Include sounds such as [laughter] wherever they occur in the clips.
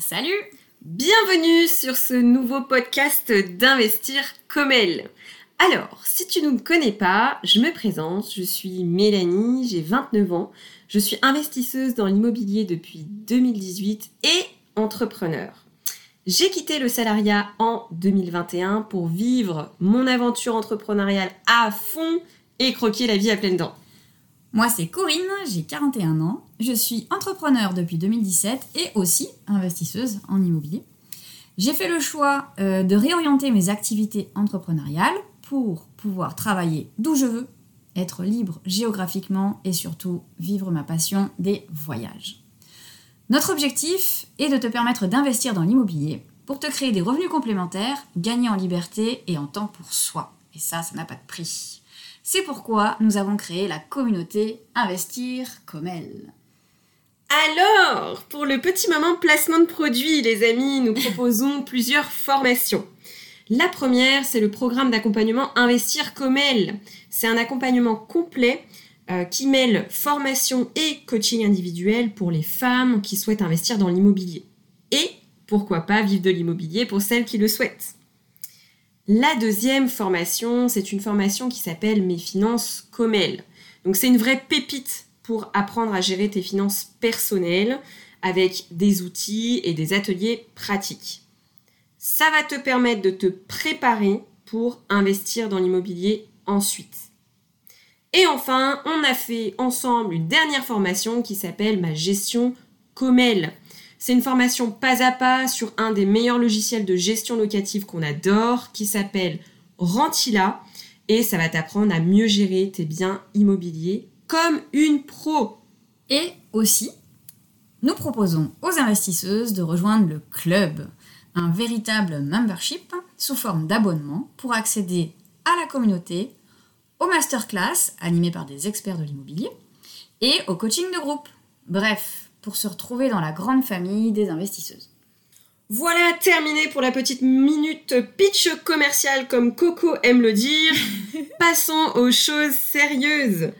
Salut Bienvenue sur ce nouveau podcast d'Investir comme elle. Alors, si tu ne me connais pas, je me présente, je suis Mélanie, j'ai 29 ans, je suis investisseuse dans l'immobilier depuis 2018 et entrepreneur. J'ai quitté le salariat en 2021 pour vivre mon aventure entrepreneuriale à fond et croquer la vie à pleines dents. Moi, c'est Corinne, j'ai 41 ans, je suis entrepreneur depuis 2017 et aussi investisseuse en immobilier. J'ai fait le choix euh, de réorienter mes activités entrepreneuriales pour pouvoir travailler d'où je veux, être libre géographiquement et surtout vivre ma passion des voyages. Notre objectif est de te permettre d'investir dans l'immobilier pour te créer des revenus complémentaires, gagner en liberté et en temps pour soi. Et ça, ça n'a pas de prix. C'est pourquoi nous avons créé la communauté Investir comme elle. Alors, pour le petit moment placement de produits, les amis, nous proposons [laughs] plusieurs formations. La première, c'est le programme d'accompagnement Investir comme elle. C'est un accompagnement complet euh, qui mêle formation et coaching individuel pour les femmes qui souhaitent investir dans l'immobilier. Et pourquoi pas vivre de l'immobilier pour celles qui le souhaitent. La deuxième formation, c'est une formation qui s'appelle Mes finances comme elles. Donc c'est une vraie pépite pour apprendre à gérer tes finances personnelles avec des outils et des ateliers pratiques. Ça va te permettre de te préparer pour investir dans l'immobilier ensuite. Et enfin, on a fait ensemble une dernière formation qui s'appelle Ma gestion comme elle. C'est une formation pas à pas sur un des meilleurs logiciels de gestion locative qu'on adore, qui s'appelle Rentila, et ça va t'apprendre à mieux gérer tes biens immobiliers comme une pro. Et aussi, nous proposons aux investisseuses de rejoindre le club, un véritable membership sous forme d'abonnement pour accéder à la communauté, aux masterclass animées par des experts de l'immobilier et au coaching de groupe. Bref, pour se retrouver dans la grande famille des investisseuses. Voilà, terminé pour la petite minute pitch commercial comme Coco aime le dire. [laughs] Passons aux choses sérieuses.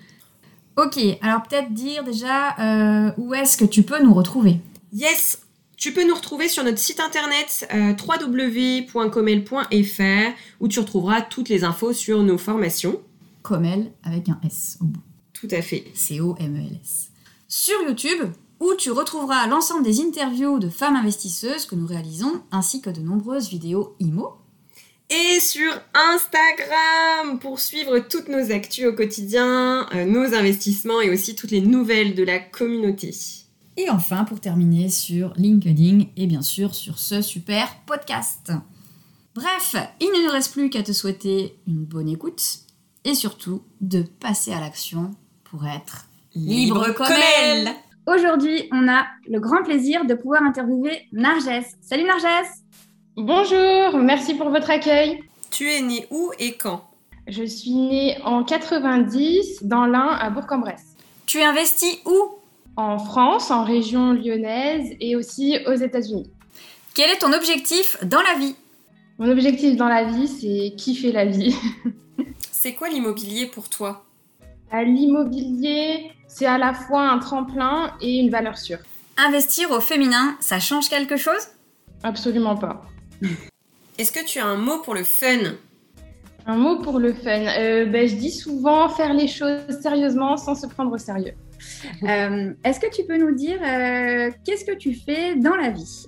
Ok, alors peut-être dire déjà euh, où est-ce que tu peux nous retrouver? Yes, tu peux nous retrouver sur notre site internet euh, www.comel.fr où tu retrouveras toutes les infos sur nos formations. Comel avec un S au bout. Tout à fait. C-O-M-E-L-S. Sur YouTube, où tu retrouveras l'ensemble des interviews de femmes investisseuses que nous réalisons, ainsi que de nombreuses vidéos IMO. Et sur Instagram pour suivre toutes nos actus au quotidien, euh, nos investissements et aussi toutes les nouvelles de la communauté. Et enfin, pour terminer, sur LinkedIn et bien sûr sur ce super podcast. Bref, il ne nous reste plus qu'à te souhaiter une bonne écoute et surtout de passer à l'action pour être libre, comme elle. Aujourd'hui, on a le grand plaisir de pouvoir interviewer Narges. Salut Narges Bonjour, merci pour votre accueil. Tu es née où et quand? Je suis née en 90 dans l'Ain à Bourg-en-Bresse. Tu investis où? En France, en région lyonnaise et aussi aux États-Unis. Quel est ton objectif dans la vie? Mon objectif dans la vie, c'est kiffer la vie. [laughs] c'est quoi l'immobilier pour toi? L'immobilier, c'est à la fois un tremplin et une valeur sûre. Investir au féminin, ça change quelque chose? Absolument pas. Est-ce que tu as un mot pour le fun? Un mot pour le fun. Euh, ben, je dis souvent faire les choses sérieusement sans se prendre au sérieux. [laughs] Euh, est-ce que tu peux nous dire euh, qu'est-ce que tu fais dans la vie?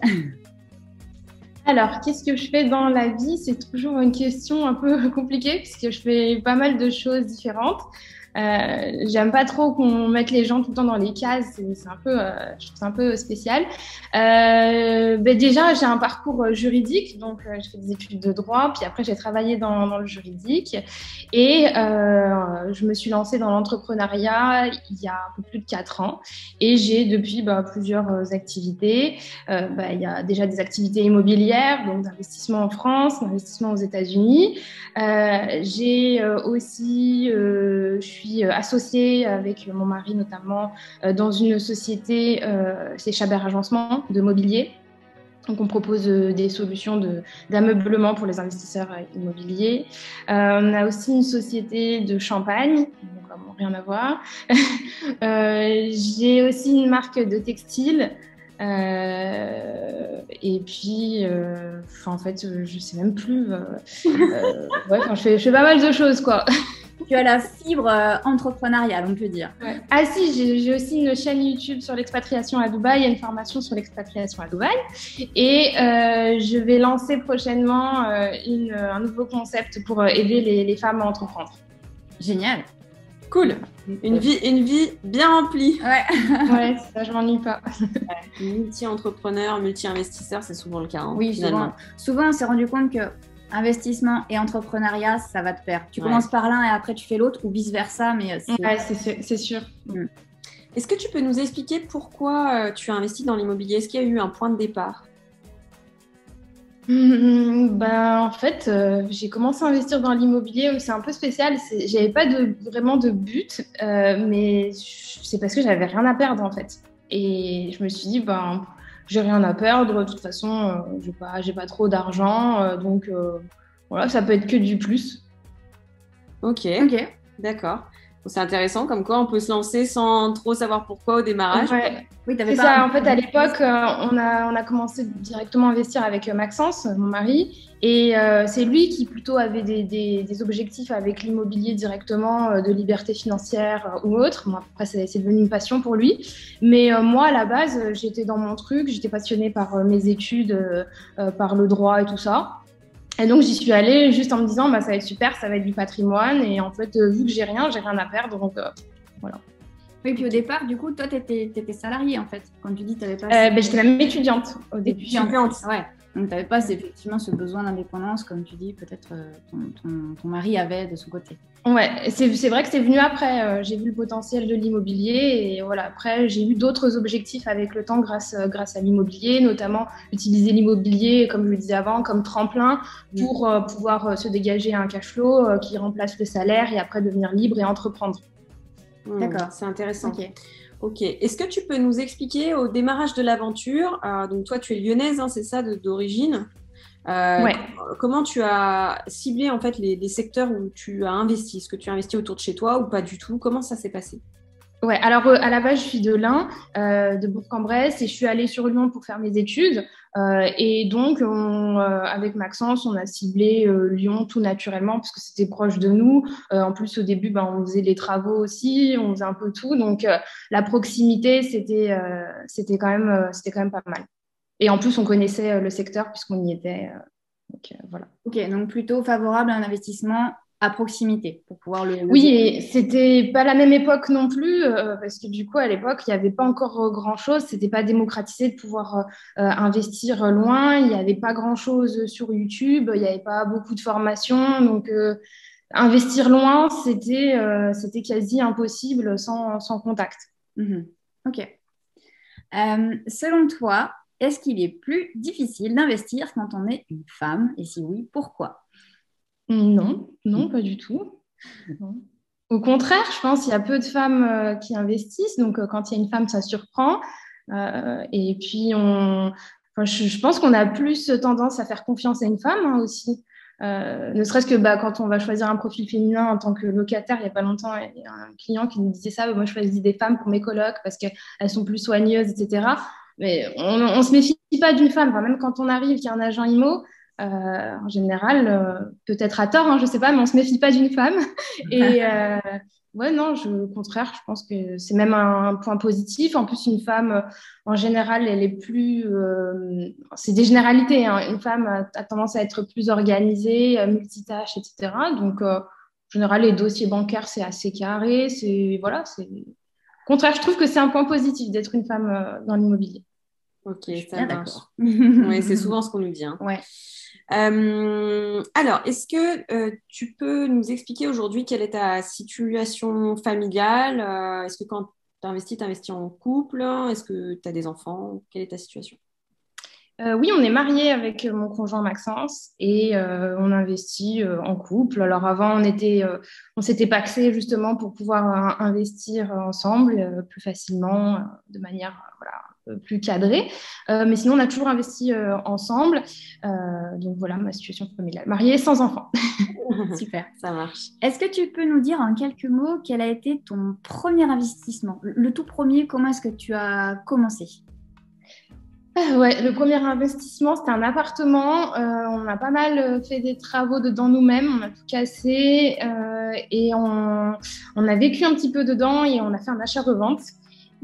Alors, qu'est-ce que je fais dans la vie? C'est toujours une question un peu [laughs] compliquée puisque je fais pas mal de choses différentes. Euh, J'aime pas trop qu'on mette les gens tout le temps dans les cases, c'est un peu, euh, je trouve un peu spécial. Euh, ben déjà, j'ai un parcours euh, juridique, donc euh, j'ai fait des études de droit, puis après j'ai travaillé dans, dans, le juridique et je me suis lancée dans l'entrepreneuriat il y a un peu plus de quatre ans et j'ai depuis bah, plusieurs activités. Bah, il y a déjà des activités immobilières, donc d'investissement en France, d'investissement aux États-Unis. j'ai aussi, je suis suis euh, associée avec mon mari notamment euh, dans une société, euh, c'est Chabert Agencement de mobilier. Donc, on propose des solutions d'ameublement pour les investisseurs immobiliers. on a aussi une société de champagne, donc rien à voir. [laughs] J'ai aussi une marque de textile. et puis, en fait, je sais même plus. ouais, je je fais pas mal de choses, quoi. [laughs] tu as la fibre euh, entrepreneuriale, on peut dire. Ah si, j'ai aussi une chaîne YouTube sur l'expatriation à Dubaï et une formation sur l'expatriation à Dubaï. Et euh, je vais lancer prochainement euh, un nouveau concept pour aider les, femmes à entreprendre. Génial. Cool. Une vie, une vie bien remplie. Ouais, [laughs] ouais ça, je m'ennuie pas. multi-entrepreneur, multi-investisseur, c'est souvent le cas. Hein, oui, finalement. Souvent, souvent on s'est rendu compte que investissement et entrepreneuriat, ça va te faire. Tu commences par l'un et après tu fais l'autre ou vice-versa, mais euh, c'est sûr. Mm. Est-ce que tu peux nous expliquer pourquoi euh, tu as investi dans l'immobilier? Est-ce qu'il y a eu un point de départ? Ben, en fait, euh, j'ai commencé à investir dans l'immobilier, c'est un peu spécial. J'avais pas de, vraiment de but, mais c'est parce que j'avais rien à perdre en fait. Et je me suis dit, ben, j'ai rien à perdre. De toute façon, euh, j'ai pas, pas trop d'argent, euh, donc euh, voilà, ça peut être que du plus. Ok. Ok. D'accord. C'est intéressant, comme quoi on peut se lancer sans trop savoir pourquoi au démarrage. Oui, c'est ça. En fait, à l'époque, on, a, on a commencé directement à investir avec Maxence, mon mari, et c'est lui qui plutôt avait des, des, objectifs avec l'immobilier directement, de liberté financière ou autre. Moi, après, c'est devenu une passion pour lui. Mais moi, à la base, j'étais dans mon truc, j'étais passionnée par mes études, par le droit et tout ça. Et donc j'y suis allée juste en me disant bah ça va être super, ça va être du patrimoine et en fait euh, vu que j'ai rien, j'ai rien à perdre donc euh, voilà. Oui, puis au départ, du coup, toi, tu étais, étais salarié en fait. Quand tu dis que tu n'avais pas. Euh, ben, J'étais même étudiante au début. Étudiante, ouais. Donc, tu n'avais pas effectivement ce besoin d'indépendance, comme tu dis, peut-être euh, ton, ton, mari avait de son côté. Ouais, c'est vrai que c'est venu après. Euh, j'ai vu le potentiel de l'immobilier et voilà, après, j'ai eu d'autres objectifs avec le temps grâce, euh, grâce à l'immobilier, notamment utiliser l'immobilier, comme je le disais avant, comme tremplin pour pouvoir se dégager un cash flow qui remplace le salaire et après devenir libre et entreprendre. Mmh, D'accord, c'est intéressant. Ok. Est-ce que tu peux nous expliquer au démarrage de l'aventure, euh, donc toi tu es lyonnaise, hein, c'est ça d'origine euh, Comment tu as ciblé en fait les, secteurs où tu as investi? Est-ce que tu as investi autour de chez toi ou pas du tout? Comment ça s'est passé? Ouais, alors euh, à la base, je suis de l'Ain, euh, de Bourg-en-Bresse, et je suis allée sur Lyon pour faire mes études. Euh, et donc, on, avec Maxence, on a ciblé Lyon tout naturellement parce que c'était proche de nous. en plus, au début, ben, on faisait les travaux aussi, on faisait un peu tout. Donc, la proximité, c'était c'était quand même c'était quand même pas mal. Et en plus, on connaissait le secteur puisqu'on y était. donc voilà. Ok, donc plutôt favorable à un investissement à proximité pour pouvoir le. Oui, et c'était pas la même époque non plus, euh, parce que du coup, à l'époque, il n'y avait pas encore euh, grand-chose, c'était pas démocratisé de pouvoir euh, investir loin, il n'y avait pas grand-chose sur YouTube, il n'y avait pas beaucoup de formations, donc investir loin, c'était c'était quasi impossible sans, sans contact. Mhm. Ok. selon toi, est-ce qu'il est plus difficile d'investir quand on est une femme? Et si oui, pourquoi? Non, non, pas du tout. Au contraire, je pense qu'il y a peu de femmes euh, qui investissent. Donc, euh, quand il y a une femme, ça surprend. Euh, et puis, on... je, pense qu'on a plus tendance à faire confiance à une femme hein, aussi. ne serait-ce que bah, quand on va choisir un profil féminin en tant que locataire, il n'y a pas longtemps, il y a un client qui nous disait ça, bah, moi je choisis des femmes pour mes colocs parce qu'elles sont plus soigneuses, etc. Mais on ne se méfie pas d'une femme, même quand on arrive, qu'il y a un agent IMO, euh, en général, euh, peut-être à tort, hein, je ne sais pas, mais on ne se méfie pas d'une femme. [laughs] Et euh, ouais, non, je, au contraire, je pense que c'est même un, point positif. En plus, une femme, en général, elle est plus. c'est des généralités. Hein. Une femme a, tendance à être plus organisée, multitâche, etc. Donc, en général, les dossiers bancaires, c'est assez carré. C'est. Voilà, c'est. Au contraire, je trouve que c'est un point positif d'être une femme dans l'immobilier. Ok, ça marche. oui, c'est souvent ce qu'on nous dit. Hein. Ouais. Euh, alors, est-ce que euh, tu peux nous expliquer aujourd'hui quelle est ta situation familiale? Euh, Est-ce que quand tu investis, tu investis en couple? Est-ce que tu as des enfants? Quelle est ta situation? Oui, on est marié avec mon conjoint Maxence et on investit en couple. Alors avant, on était, on s'était paxé justement pour pouvoir investir ensemble plus facilement, de manière plus cadré. Euh, mais sinon, on a toujours investi euh, ensemble. donc voilà ma situation familiale. Mariée sans enfant. [laughs] Super, ça marche. Est-ce que tu peux nous dire en quelques mots quel a été ton premier investissement? Le tout premier, comment est-ce que tu as commencé? Ah ouais, le premier investissement, c'était un appartement. Euh, on a pas mal euh, fait des travaux dedans nous-mêmes. On a tout cassé euh, et on, on, a vécu un petit peu dedans et on a fait un achat-revente.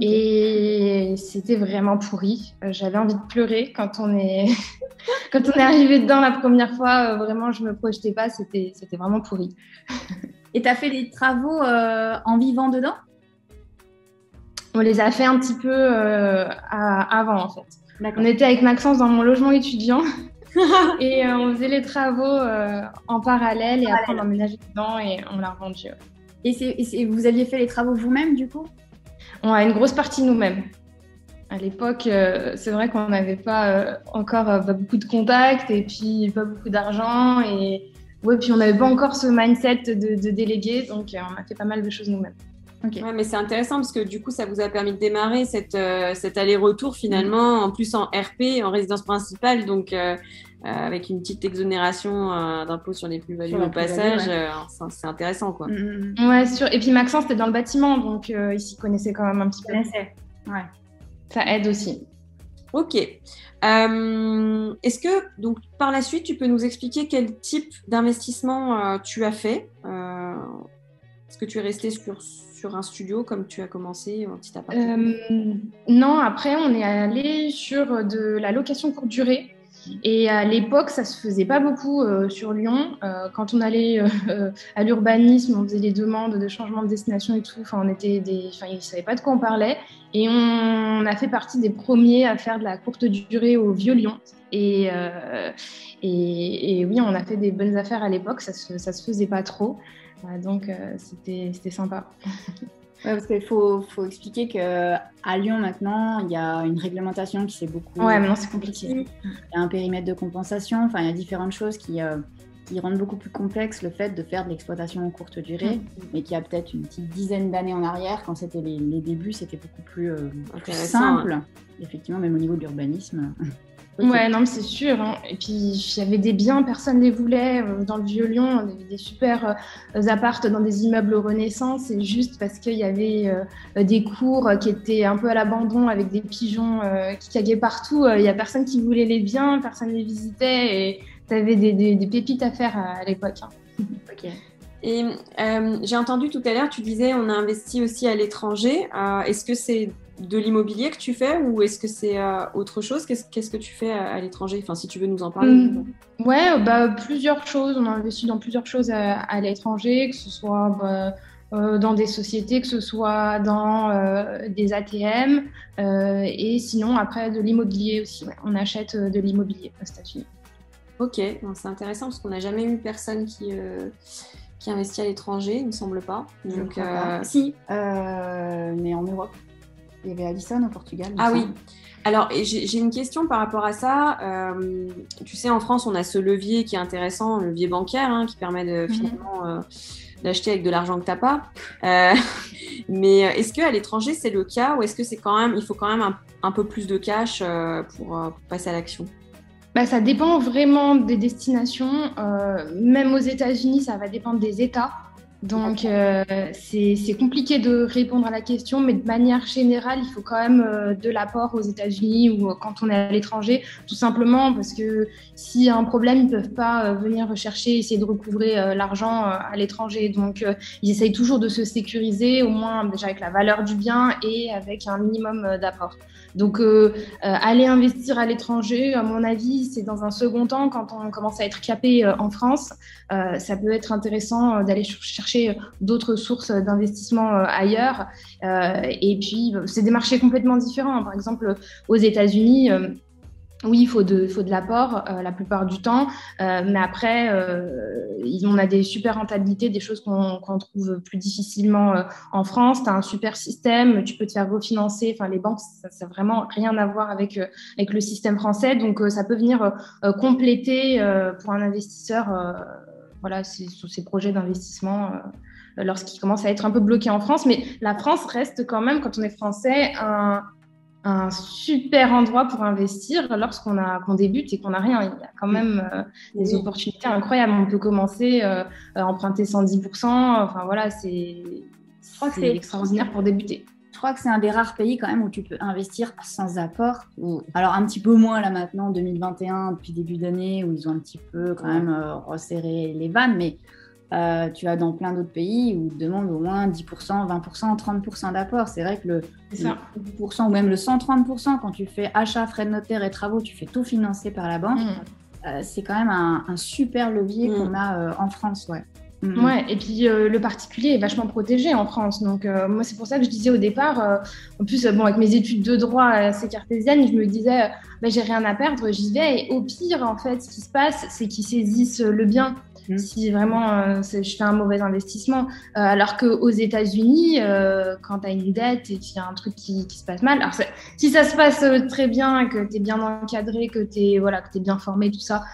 Et c'était vraiment pourri. J'avais envie de pleurer quand on est, [laughs] quand on est arrivé dedans la première fois. vraiment, je me projetais pas. C'était, c'était vraiment pourri. [laughs] et tu as fait des travaux en vivant dedans? On les a fait un petit peu avant en fait. On était avec Maxence dans mon logement étudiant [laughs] et euh, on faisait les travaux euh, en parallèle et après on emménageait dedans et on l'a revendu. Et, vous aviez fait les travaux vous-même du coup? On a une grosse partie nous-mêmes. À l'époque, euh, c'est vrai qu'on n'avait pas encore beaucoup de contacts et puis pas beaucoup d'argent et ouais, puis on n'avait pas encore ce mindset de, de déléguer, donc on a fait pas mal de choses nous-mêmes. Ouais, mais c'est intéressant parce que du coup, ça vous a permis de démarrer cette, euh, cet aller-retour finalement, en plus en RP, en résidence principale, donc euh, euh, avec une petite exonération d'impôt sur les plus-values au passage. c'est intéressant, quoi. Mm, mm, mm. Ouais, sûr. Et puis Maxence, c'était dans le bâtiment, donc il s'y connaissait quand même un petit peu. Ouais. Ça aide aussi. Ok. Est-ce que, donc, par la suite, tu peux nous expliquer quel type d'investissement tu as fait Est-ce que tu es resté sur sur un studio comme tu as commencé en petit appartement euh, Non, après, on est allé sur de la location courte durée. Et à l'époque, ça se faisait pas beaucoup euh, sur Lyon. Euh, quand on allait à l'urbanisme, on faisait des demandes de changement de destination et tout. Enfin, on était des, enfin, ils savaient pas de quoi on parlait. Et on, a fait partie des premiers à faire de la courte durée au Vieux-Lyon. Et, et, oui, on a fait des bonnes affaires à l'époque. Ça se, ça se faisait pas trop donc euh, c'était sympa. [laughs] parce qu'il faut, faut, expliquer qu'à Lyon maintenant, il y a une réglementation qui s'est beaucoup. Ouais, maintenant c'est compliqué. Il y a un périmètre de compensation, enfin il y a différentes choses qui, euh, qui rendent beaucoup plus complexe le fait de faire de l'exploitation en courte durée, mm. mais qui a peut-être une petite dizaine d'années en arrière, quand c'était les, débuts, c'était beaucoup plus, euh, simple. Effectivement, même au niveau de l'urbanisme. Ouais, non, mais c'est sûr. Hein. Et puis, il y avait des biens, personne ne les voulait. Euh, dans le Vieux-Lyon, on avait des super euh, appartes dans des immeubles Renaissance. Et juste parce qu'il y avait euh, des cours qui étaient un peu à l'abandon avec des pigeons qui caguaient partout, il n'y a personne qui voulait les biens, personne ne les visitait. Et tu avais des, des, pépites à faire à, l'époque. Hein. ok. Et j'ai entendu tout à l'heure, tu disais on a investi aussi à l'étranger. Est-ce que c'est de l'immobilier que tu fais ou est-ce que c'est euh, autre chose? Qu'est-ce que tu fais à, l'étranger? Enfin, si tu veux nous en parler. Oui, mmh. Ouais, bah, plusieurs choses. On a investi dans plusieurs choses à, l'étranger, que ce soit bah, euh, dans des sociétés, que ce soit dans euh, des ATM et sinon après de l'immobilier aussi. On achète de l'immobilier aux États-Unis. Ok, c'est intéressant parce qu'on n'a jamais eu personne qui qui investit à l'étranger, il ne me semble pas. Donc, Si, mais en Europe. Il y avait Alison au Portugal. Ah oui. Alors, j'ai une question par rapport à ça. Euh, tu sais, en France, on a ce levier qui est intéressant, le levier bancaire, hein, qui permet de mhm. finalement euh, d'acheter avec de l'argent que tu n'as pas. Euh, [laughs] mais est-ce qu'à l'étranger, c'est le cas ou est-ce que c'est quand même, il faut quand même un, peu plus de cash pour, passer à l'action? Bah, ça dépend vraiment des destinations. même aux États-Unis, ça va dépendre des États. Donc, euh, c'est compliqué de répondre à la question, mais de manière générale, il faut quand même euh, de l'apport aux États-Unis ou quand on est à l'étranger, tout simplement parce que s'il y a un problème, ils ne peuvent pas euh, venir rechercher, essayer de recouvrer l'argent à l'étranger. Donc, ils essayent toujours de se sécuriser, au moins déjà avec la valeur du bien et avec un minimum d'apport. Donc, aller investir à l'étranger, à mon avis, c'est dans un second temps, quand on commence à être capé en France, ça peut être intéressant d'aller chercher d'autres sources d'investissement euh, ailleurs. Euh, et puis, c'est des marchés complètement différents. Par exemple, aux États-Unis, euh, oui, il faut de, faut de l'apport la plupart du temps, mais après, on a des super rentabilités, des choses qu'on trouve plus difficilement en France. Tu as un super système, tu peux te faire refinancer. Enfin, les banques, ça n'a vraiment rien à voir avec, avec le système français. Donc, ça peut venir compléter pour un investisseur voilà, sur ces projets d'investissement euh, lorsqu'ils commencent à être un peu bloqués en France. Mais la France reste quand même, quand on est français, un, super endroit pour investir lorsqu'on qu'on débute et qu'on n'a rien. Il y a quand même euh, des opportunités incroyables. On peut commencer euh, à emprunter 110%. Enfin voilà, c'est extraordinaire pour débuter. Je crois que c'est un des rares pays quand même où tu peux investir sans apport. Alors un petit peu moins là maintenant, 2021, depuis début d'année, où ils ont un petit peu quand même euh, resserré les vannes, mais euh, tu vas dans plein d'autres pays où ils demandent au moins 10%, 20%, 30% d'apport. C'est vrai que le, 10% ou même le 130%, quand tu fais achat, frais de notaire et travaux, tu fais tout financer par la banque. Mm. Euh, c'est quand même un, super levier mm. qu'on a en France. Ouais. Mm-hmm. Ouais, et puis euh, le particulier est vachement protégé en France. Donc, euh, moi, c'est pour ça que je disais au départ, euh, en plus, bon, avec mes études de droit assez cartésiennes, je me disais, bah, j'ai rien à perdre, j'y vais. Et au pire, en fait, ce qui se passe, c'est qu'ils saisissent le bien. Si vraiment euh, je fais un mauvais investissement. Euh, alors qu'aux États-Unis, euh, quand tu as une dette et qu'il y a un truc qui, se passe mal, alors si ça se passe très bien, que tu es bien encadré, que tu es, voilà, es bien formé, tout ça,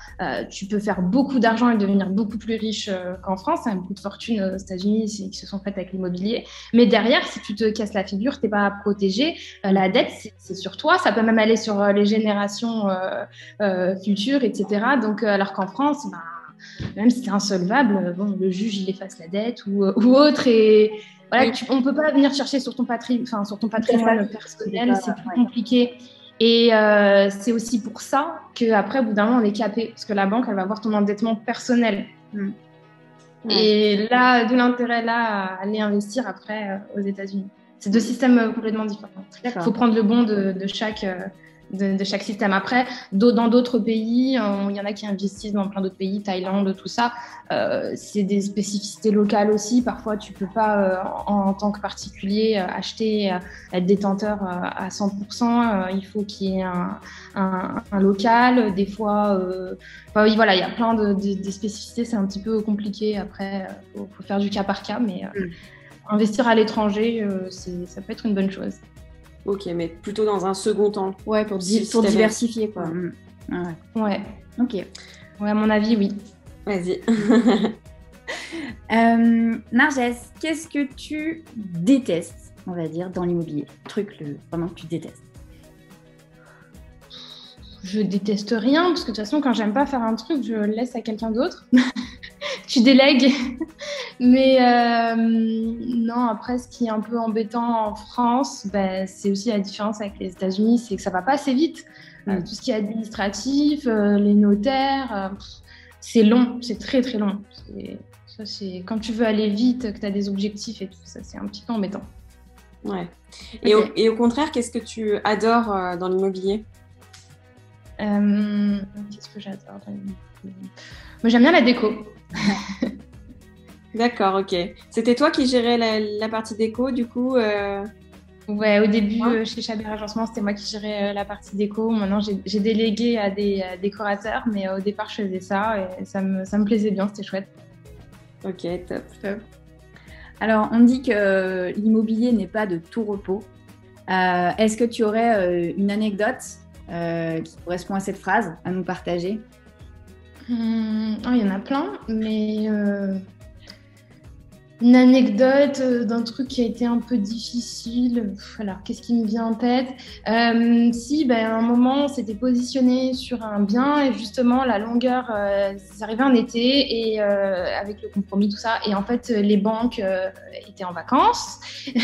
tu peux faire beaucoup d'argent et devenir beaucoup plus riche qu'en France. Il y a beaucoup de fortunes aux États-Unis qui se sont faites avec l'immobilier. Mais derrière, si tu te casses la figure, tu pas protégé. la dette, c'est sur toi. Ça peut même aller sur les générations futures, etc. Donc, alors qu'en France, bah, même si c'est insolvable, bon, le juge il efface la dette ou, ou autre et voilà, on peut pas venir chercher sur ton, patri, enfin, sur ton patrimoine personnel, c'est plus compliqué. Et euh, c'est aussi pour ça qu'après, au bout d'un moment, on est capé, parce que la banque, elle va voir ton endettement personnel. Hmm. Et là, d'où l'intérêt là à aller investir après euh, aux États-Unis. C'est deux systèmes euh, complètement différents. Il faut prendre le bon de, de chaque, de, chaque système. Après, dans d'autres pays, euh, il y en a qui investissent dans plein d'autres pays, Thaïlande, tout ça. Euh, c'est des spécificités locales aussi. Parfois, tu peux pas, euh, en, tant que particulier, acheter, être détenteur à 100%. il faut qu'il y ait un, un, local. Des fois, oui, voilà, il y a plein de, spécificités. C'est un petit peu compliqué. Après, il faut, faire du cas par cas, mais mm. investir à l'étranger, ça peut être une bonne chose. Ok, mais plutôt dans un second temps. Ouais, pour, diversifier, quoi. Mm. Ouais. ouais. Ok. Ouais, à mon avis, oui. Vas-y. [laughs] euh, Narges, qu'est-ce que tu détestes, on va dire, dans l'immobilier? Truc le, vraiment que tu détestes je déteste rien parce que de toute façon quand j'aime pas faire un truc je le laisse à quelqu'un d'autre [laughs] tu délègues. [laughs] Mais euh, non après ce qui est un peu embêtant en France ben, c'est aussi la différence avec les États-Unis c'est que ça va pas assez vite. Euh, tout ce qui est administratif euh, les notaires c'est long c'est très très long. Ça c'est quand tu veux aller vite que tu as des objectifs et tout ça c'est un petit peu embêtant. Ouais. Et, au, et au contraire qu'est-ce que tu adores dans l'immobilier? Qu'est-ce que j'adore Moi, j'aime bien la déco. [laughs] D'accord, ok. C'était toi qui gérais la, partie déco, du coup euh... Ouais, au début, euh, chez Chabert Agencement, c'était moi qui gérais euh, la partie déco. Maintenant, j'ai délégué à des décorateurs, mais au départ, je faisais ça et ça me, ça me plaisait bien, c'était chouette. Ok, top. top. Alors, on dit que l'immobilier n'est pas de tout repos. Est-ce que tu aurais une anecdote qui correspond à cette phrase à nous partager? Hum, oh, Il y en a plein, mais euh, une anecdote euh, d'un truc qui a été un peu difficile. Alors, qu'est-ce qui me vient en tête? Si, ben, à un moment, on s'était positionné sur un bien et justement, la longueur, ça arrivait en été et avec le compromis, tout ça. Et en fait, les banques étaient en vacances. [laughs]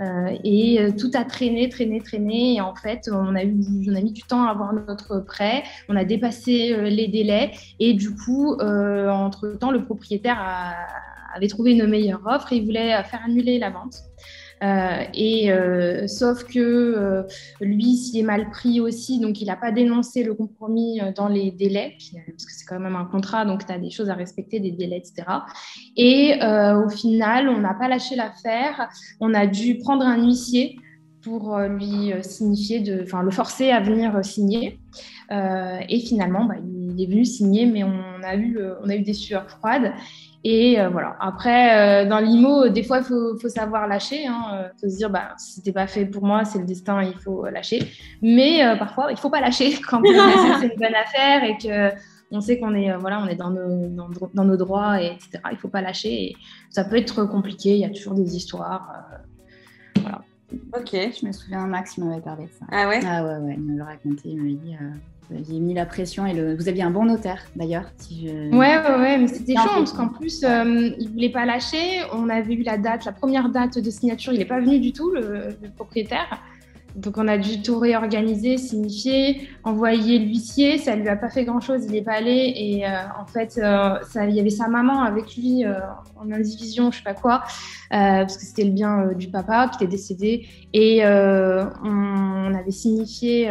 Euh, et euh, tout a traîné, traîné, traîné. Et en fait, on a, eu, on a mis du temps à avoir notre prêt. On a dépassé euh, les délais. Et du coup, entre-temps, le propriétaire avait trouvé une meilleure offre et il voulait faire annuler la vente. Euh, et euh, sauf que euh, lui s'y est mal pris aussi, donc il n'a pas dénoncé le compromis dans les délais, parce que c'est quand même un contrat, donc tu as des choses à respecter, des délais, etc. Et au final, on n'a pas lâché l'affaire, on a dû prendre un huissier pour lui signifier, enfin le forcer à venir signer. et finalement, bah, il est venu signer, mais on a eu des sueurs froides. Et euh, voilà. Après, euh, dans l'IMO, des fois, il faut, savoir lâcher. Hein. euh, faut se dire, bah, c'était pas fait pour moi, c'est le destin, il faut lâcher. Mais parfois, il faut pas lâcher [laughs] quand c'est une bonne affaire et que on sait qu'on est, voilà, on est dans nos, dans, nos droits, et etc. Il faut pas lâcher. Et ça peut être compliqué. Il y a toujours des histoires. Ok. Je me souviens, Max m'avait parlé de ça. Ah ouais Ah ouais, ouais, il m'avait raconté, il m'avait dit. Euh, vous aviez mis la pression et le... vous aviez un bon notaire d'ailleurs. Si je... Ouais, ouais, ouais, mais c'était chaud parce qu'en plus, euh, il voulait pas lâcher. On avait eu la date, la première date de signature, il n'est pas venu du tout, le propriétaire. Donc on a dû tout réorganiser, signifier, envoyer l'huissier. Ça lui a pas fait grand chose, il n'est pas allé. Et euh, en fait, euh, ça, il y avait sa maman avec lui euh, en indivision, je sais pas quoi, parce que c'était le bien du papa qui était décédé. Et on, avait signifié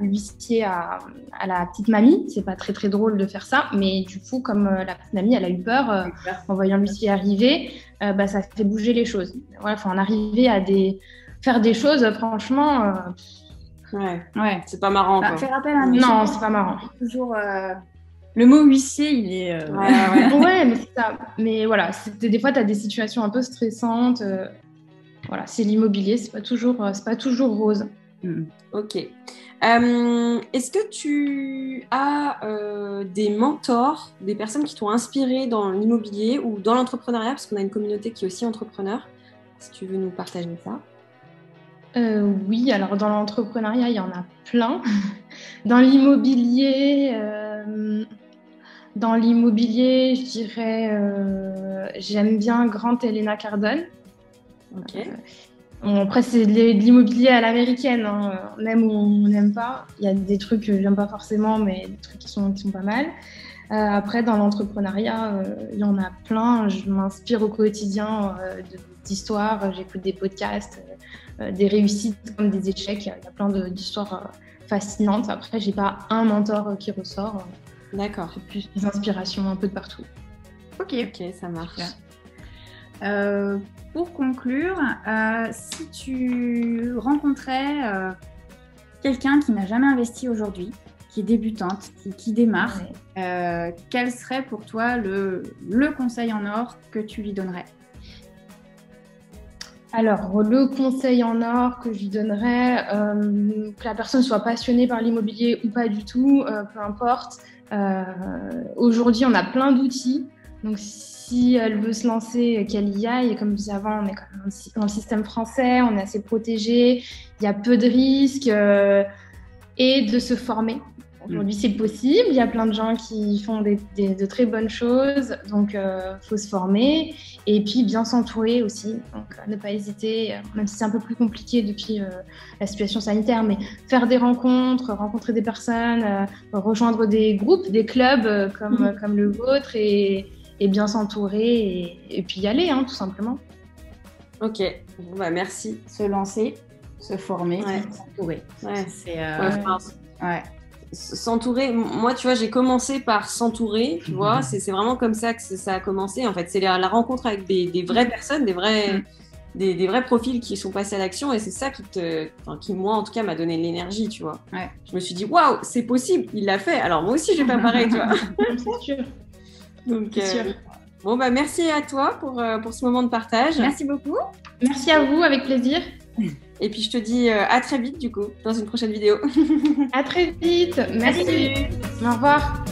l'huissier à, à, la petite mamie. C'est pas très très drôle de faire ça, mais du coup, comme la petite mamie, elle a eu peur en voyant l'huissier arriver, bah, ça fait bouger les choses. Voilà, faut en arriver à des faire des choses, franchement. Euh, ouais. ouais. C'est pas marrant. Bah, faire appel à Non, c'est pas marrant. Toujours. Euh, le mot huissier, il est. Euh, ouais, ouais. [laughs] mais c'est ça. Mais voilà, des fois, tu as des situations un peu stressantes. Voilà, c'est l'immobilier, c'est pas toujours, c'est pas toujours rose. Mm. Ok. Est-ce que tu as des mentors, des personnes qui t'ont inspiré dans l'immobilier ou dans l'entrepreneuriat, parce qu'on a une communauté qui est aussi entrepreneur. Si tu veux nous partager ça. Euh, oui, alors dans l'entrepreneuriat, il y en a plein. [laughs] Dans l'immobilier, euh, dans l'immobilier, je dirais, euh, j'aime bien Grant Elena Cardone. après, c'est de l'immobilier à l'américaine. Hein. On aime ou on n'aime pas. Il y a des trucs que j'aime pas forcément, mais des trucs qui sont, qui sont pas mal. après, dans l'entrepreneuriat, il y en a plein. Je m'inspire au quotidien d'histoires. J'écoute des podcasts des réussites comme des échecs. Il y a, plein d'histoires euh, fascinantes. Après, j'ai pas un mentor euh, qui ressort. D'accord. plus des inspirations un peu de partout. Ok. Ok, ça marche. pour conclure, si tu rencontrais quelqu'un qui n'a jamais investi aujourd'hui, qui est débutante, qui, démarre, quel serait pour toi le, le conseil en or que tu lui donnerais? Alors, le conseil en or que je donnerais, euh, que la personne soit passionnée par l'immobilier ou pas du tout, euh, peu importe. Euh, aujourd'hui, on a plein d'outils. Donc, si elle veut se lancer, qu'elle y aille. Comme je disais avant, on est quand même dans le système français, on est assez protégé, il y a peu de risques et de se former. Aujourd'hui, c'est possible. Il y a plein de gens qui font des, de très bonnes choses. Donc, il euh, faut se former. Et puis, bien s'entourer aussi. Donc, euh, ne pas hésiter, euh, même si c'est un peu plus compliqué depuis la situation sanitaire, mais faire des rencontres, rencontrer des personnes, rejoindre des groupes, des clubs comme, mm. comme le vôtre et, et bien s'entourer et, puis y aller, hein, tout simplement. Ok, bah, merci. Se lancer, se former, s'entourer. Ouais. C'est. ouais s'entourer. Moi, tu vois, j'ai commencé par s'entourer, tu vois. Mhm. C'est vraiment comme ça que ça a commencé. En fait, c'est la, rencontre avec des, vraies personnes, des vrais, mhm. des, vrais profils qui sont passés à l'action. Et c'est ça qui, te, qui, moi, en tout cas, m'a donné l'énergie, tu vois. Je me suis dit, waouh, c'est possible, il l'a fait. Alors, moi aussi, je vais pas pareil, tu vois. [laughs] c'est sûr. Donc, euh, bon, bah, merci à toi pour, euh, pour ce moment de partage. Merci beaucoup. Merci à vous, avec plaisir. Et puis je te dis euh, à très vite du coup dans une prochaine vidéo. [laughs] à très vite. Merci. Au revoir.